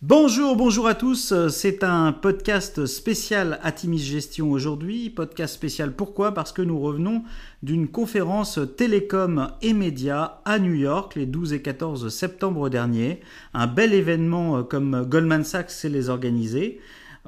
Bonjour, bonjour à tous. C'est un podcast spécial Atimis Gestion aujourd'hui. Podcast spécial pourquoi? Parce que nous revenons d'une conférence télécom et médias à New York les 12 et 14 septembre dernier. Un bel événement comme Goldman Sachs sait les organiser.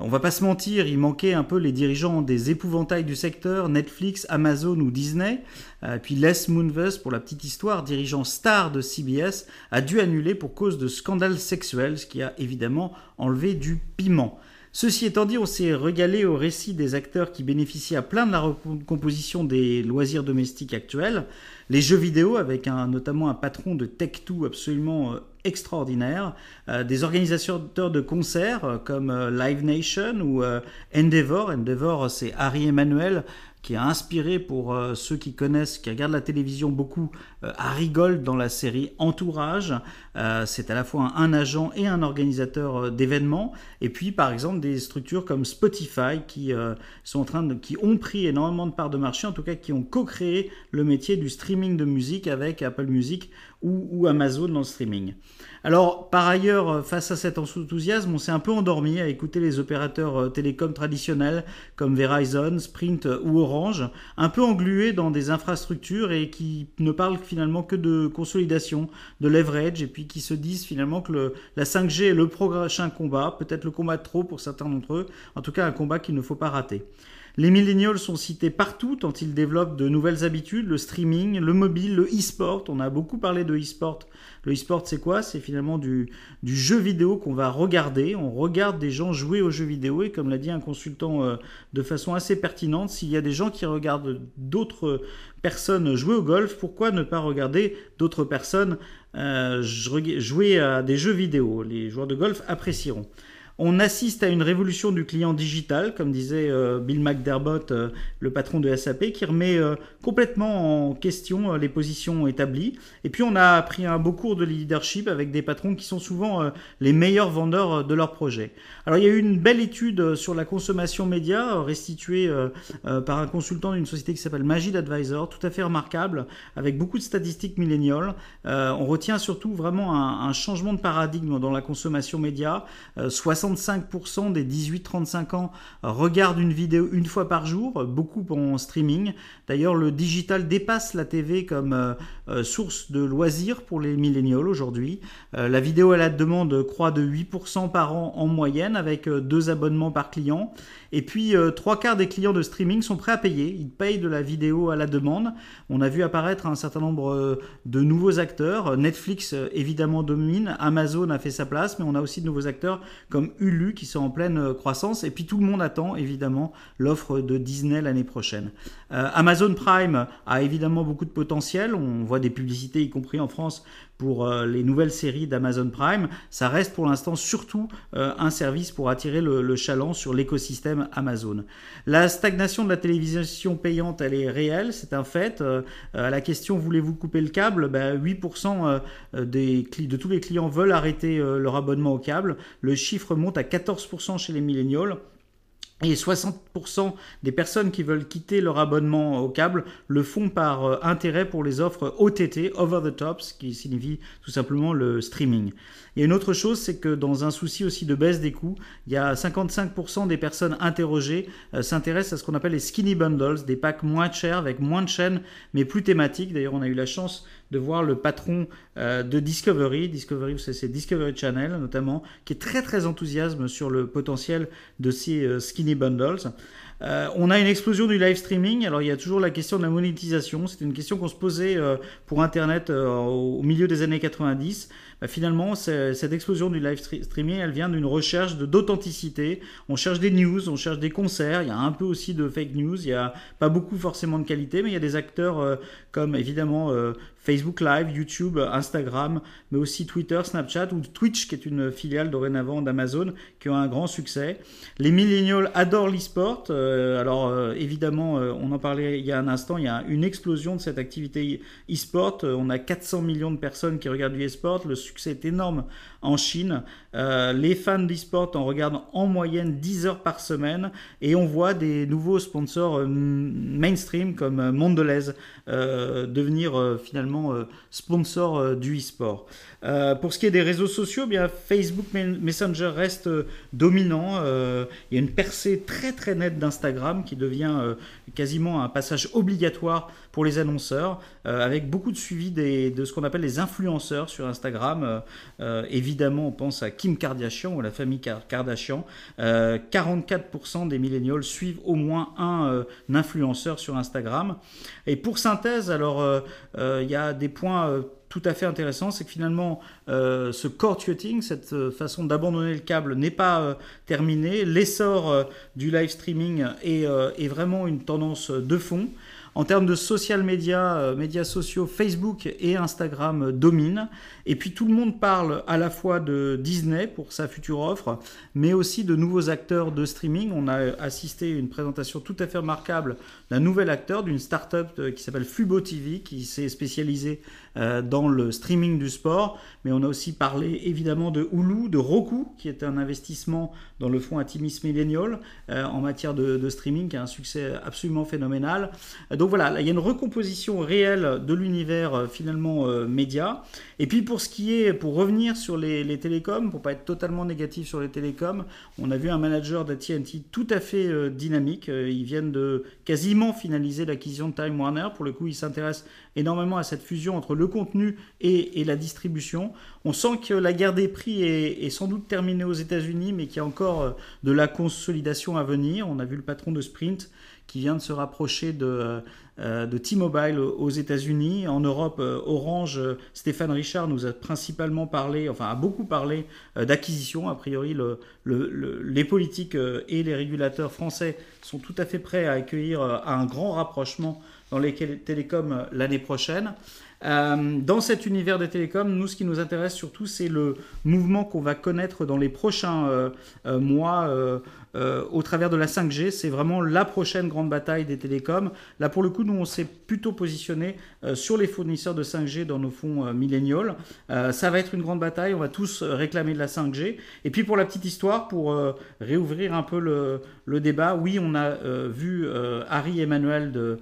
On va pas se mentir, il manquait un peu les dirigeants des épouvantails du secteur, Netflix, Amazon ou Disney. Euh, puis Les Moonves, pour la petite histoire, dirigeant star de CBS, a dû annuler pour cause de scandales sexuels, ce qui a évidemment enlevé du piment. Ceci étant dit, on s'est régalé au récit des acteurs qui bénéficient à plein de la recomposition des loisirs domestiques actuels, les jeux vidéo avec notamment un patron de Tech2 absolument euh, extraordinaire, euh, des organisateurs de concerts euh, comme Live Nation ou Endeavor. Endeavor, c'est Harry Emmanuel, qui a inspiré pour euh, ceux qui connaissent, qui regardent la télévision beaucoup, euh, Harry Gold dans la série Entourage. Euh, c'est à la fois un, agent et un organisateur d'événements. Et puis, par exemple, des structures comme Spotify qui sont en train de, qui ont pris énormément de parts de marché, en tout cas qui ont co-créé le métier du streaming de musique avec Apple Music ou, Amazon dans le streaming. Alors, par ailleurs, face à cet enthousiasme, on s'est un peu endormi à écouter les opérateurs télécoms traditionnels comme Verizon, Sprint ou Orange, un peu englués dans des infrastructures et qui ne parlent finalement que de consolidation, de leverage, et puis qui se disent finalement que la 5G est le prochain combat, peut-être le combat de trop pour certains d'entre eux, en tout cas un combat qu'il ne faut pas rater. Les millennials sont cités partout tant ils développent de nouvelles habitudes, le streaming, le mobile, le e-sport. On a beaucoup parlé de e-sport. Le e-sport, c'est quoi? C'est finalement du, jeu vidéo qu'on va regarder. On regarde des gens jouer aux jeux vidéo et comme l'a dit un consultant euh, de façon assez pertinente, s'il y a des gens qui regardent d'autres personnes jouer au golf, pourquoi ne pas regarder d'autres personnes euh, jouer à des jeux vidéo? Les joueurs de golf apprécieront. On assiste à une révolution du client digital, comme disait euh, Bill McDermott, euh, le patron de SAP, qui remet euh, complètement en question les positions établies. Et puis on a appris un beau cours de leadership avec des patrons qui sont souvent les meilleurs vendeurs de leurs projets. Alors il y a eu une belle étude sur la consommation média restituée par un consultant d'une société qui s'appelle Magid Advisor, tout à fait remarquable, avec beaucoup de statistiques milléniales. on retient surtout vraiment un, un, changement de paradigme dans la consommation média. 60 65% des 18-35 ans regardent une vidéo une fois par jour, beaucoup en streaming. D'ailleurs, le digital dépasse la TV comme euh, euh, source de loisirs pour les millénials aujourd'hui. Euh, la vidéo à la demande croît de 8% par an en moyenne avec deux abonnements par client. Et puis, trois quarts des clients de streaming sont prêts à payer. Ils payent de la vidéo à la demande. On a vu apparaître un certain nombre de nouveaux acteurs. Netflix, évidemment, domine. Amazon a fait sa place, mais on a aussi de nouveaux acteurs comme Hulu qui sont en pleine euh, croissance. Et puis tout le monde attend évidemment l'offre de Disney l'année prochaine. Euh, Amazon Prime a évidemment beaucoup de potentiel. On voit des publicités, y compris en France, pour euh, les nouvelles séries d'Amazon Prime. Ça reste pour l'instant surtout un service pour attirer le, chaland sur l'écosystème Amazon. La stagnation de la télévision payante, elle est réelle, c'est un fait. à la question voulez-vous couper le câble? 8% ben, de tous les clients veulent arrêter leur abonnement au câble. Le chiffre monte à 14% chez les millénials. Et 60% des personnes qui veulent quitter leur abonnement au câble le font par euh, intérêt pour les offres OTT, over the top, ce qui signifie tout simplement le streaming. Et une autre chose, c'est que dans un souci aussi de baisse des coûts, il y a 55% des personnes interrogées euh, s'intéressent à ce qu'on appelle les skinny bundles, des packs moins chers avec moins de chaînes mais plus thématiques. D'ailleurs, on a eu la chance de voir le patron euh, de Discovery, Discovery, c'est Discovery Channel notamment, qui est très très enthousiasme sur le potentiel de ces euh, skinny bundles. Euh, on a une explosion du live streaming. Alors il y a toujours la question de la monétisation. C'était une question qu'on se posait pour Internet au milieu des années 90. Bah, finalement, cette explosion du live streaming, elle vient d'une recherche d'authenticité. On cherche des news, on cherche des concerts. Il y a un peu aussi de fake news. Il n'y a pas beaucoup forcément de qualité, mais il y a des acteurs comme évidemment Facebook Live, YouTube, Instagram, mais aussi Twitter, Snapchat ou Twitch, qui est une filiale dorénavant d'Amazon, qui ont un grand succès. Les millennials adorent l'e-sport. Euh, alors euh, évidemment, euh, on en parlait il y a un instant, il y a une explosion de cette activité e-sport. on a 400 millions de personnes qui regardent du e-sport. Succès est énorme en Chine. les fans d'e-sport en regardent en moyenne 10 heures par semaine et on voit des nouveaux sponsors mainstream comme Mondelez devenir finalement sponsor du e-sport. pour ce qui est des réseaux sociaux, bien Facebook Messenger reste dominant. il y a une percée très très nette d'Instagram qui devient quasiment un passage obligatoire pour les annonceurs, euh, avec beaucoup de suivi de ce qu'on appelle les influenceurs sur Instagram. Euh, euh, évidemment, on pense à Kim Kardashian ou la famille Kardashian. 44% des millénials suivent au moins un, influenceur sur Instagram. Et pour synthèse, alors il y a des points tout à fait intéressants, c'est que finalement, ce cord cutting, cette façon d'abandonner le câble, n'est pas terminé. L'essor du live streaming est, vraiment une tendance de fond. En termes de social media, euh, médias sociaux, Facebook et Instagram dominent. Et puis tout le monde parle à la fois de Disney pour sa future offre, mais aussi de nouveaux acteurs de streaming. On a assisté à une présentation tout à fait remarquable d'un nouvel acteur, d'une start-up euh, qui s'appelle Fubo TV, qui s'est spécialisé euh, dans le streaming du sport. Mais on a aussi parlé évidemment de Hulu, de Roku, qui est un investissement dans le fonds Atimis Millennial en matière de, de, streaming, qui a un succès absolument phénoménal donc voilà, il y a une recomposition réelle de l'univers euh, finalement euh, média. Et puis pour ce qui est, pour revenir sur les, télécoms, pour pas être totalement négatif sur les télécoms, on a vu un manager d'AT&T tout à fait euh, dynamique. Ils viennent de quasiment finaliser l'acquisition de Time Warner. Pour le coup, ils s'intéressent énormément à cette fusion entre le contenu et, la distribution. On sent que la guerre des prix est sans doute terminée aux États-Unis, mais qu'il y a encore de la consolidation à venir. On a vu le patron de Sprint qui vient de se rapprocher de, de T-Mobile aux États-Unis. En Europe, euh, Orange, euh, Stéphane Richard nous a principalement parlé, enfin a beaucoup parlé d'acquisition. A priori, le, les politiques et les régulateurs français sont tout à fait prêts à accueillir un grand rapprochement dans les télécoms l'année prochaine. dans cet univers des télécoms, nous, ce qui nous intéresse surtout, c'est le mouvement qu'on va connaître dans les prochains mois euh, au travers de la 5G. C'est vraiment la prochaine grande bataille des télécoms. Là, pour le coup, on s'est plutôt positionné euh, sur les fournisseurs de 5G dans nos fonds euh, milléniaux. ça va être une grande bataille. On va tous réclamer de la 5G. Et puis, pour la petite histoire, pour réouvrir un peu le, débat, oui, on a vu Harry Emmanuel de,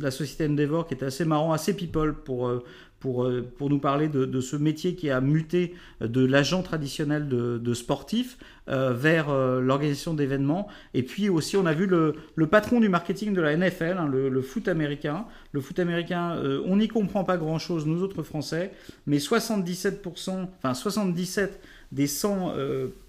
la société Endeavor qui était assez marrant, assez people pour euh, pour nous parler de, ce métier qui a muté de l'agent traditionnel de, de sportif euh, vers euh, l'organisation d'événements. Et puis aussi, on a vu le, le, patron du marketing de la NFL, hein, le, foot américain. Le foot américain, on n'y comprend pas grand-chose, nous autres Français, mais 77%, enfin 77 des 100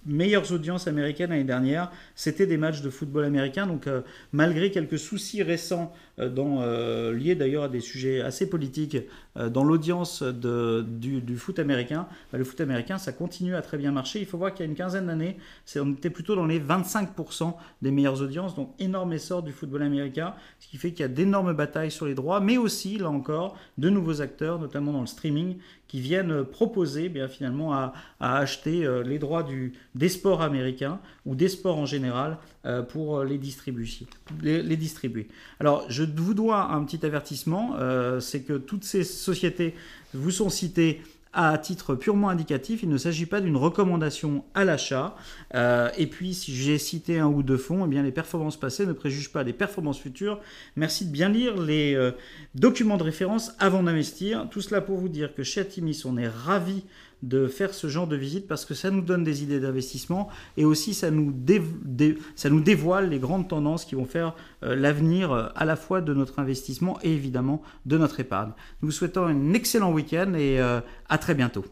meilleures audiences américaines l'année dernière, c'était des matchs de football américain. Donc, malgré quelques soucis récents euh, dans, euh, lié d'ailleurs à des sujets assez politiques euh, dans l'audience du, foot américain. Bah, le foot américain, ça continue à très bien marcher. Il faut voir qu'il y a une quinzaine d'années, on était plutôt dans les 25% des meilleures audiences, donc énorme essor du football américain, ce qui fait qu'il y a d'énormes batailles sur les droits, mais aussi, là encore, de nouveaux acteurs, notamment dans le streaming, qui viennent proposer eh bien, finalement à, acheter les droits du, des sports américains ou des sports en général pour les distribuer. Les, les distribuer. Alors, je vous dois un petit avertissement, euh, c'est que toutes ces sociétés vous sont citées à titre purement indicatif, il ne s'agit pas d'une recommandation à l'achat. Euh, et puis, si j'ai cité un ou deux fonds, eh bien, les performances passées ne préjugent pas des performances futures. Merci de bien lire les euh, documents de référence avant d'investir. Tout cela pour vous dire que chez Atimis, on est ravis de faire ce genre de visite parce que ça nous donne des idées d'investissement et aussi ça nous, dévoile les grandes tendances qui vont faire l'avenir euh, à la fois de notre investissement et évidemment de notre épargne. Nous vous souhaitons un excellent week-end et euh, à très bientôt.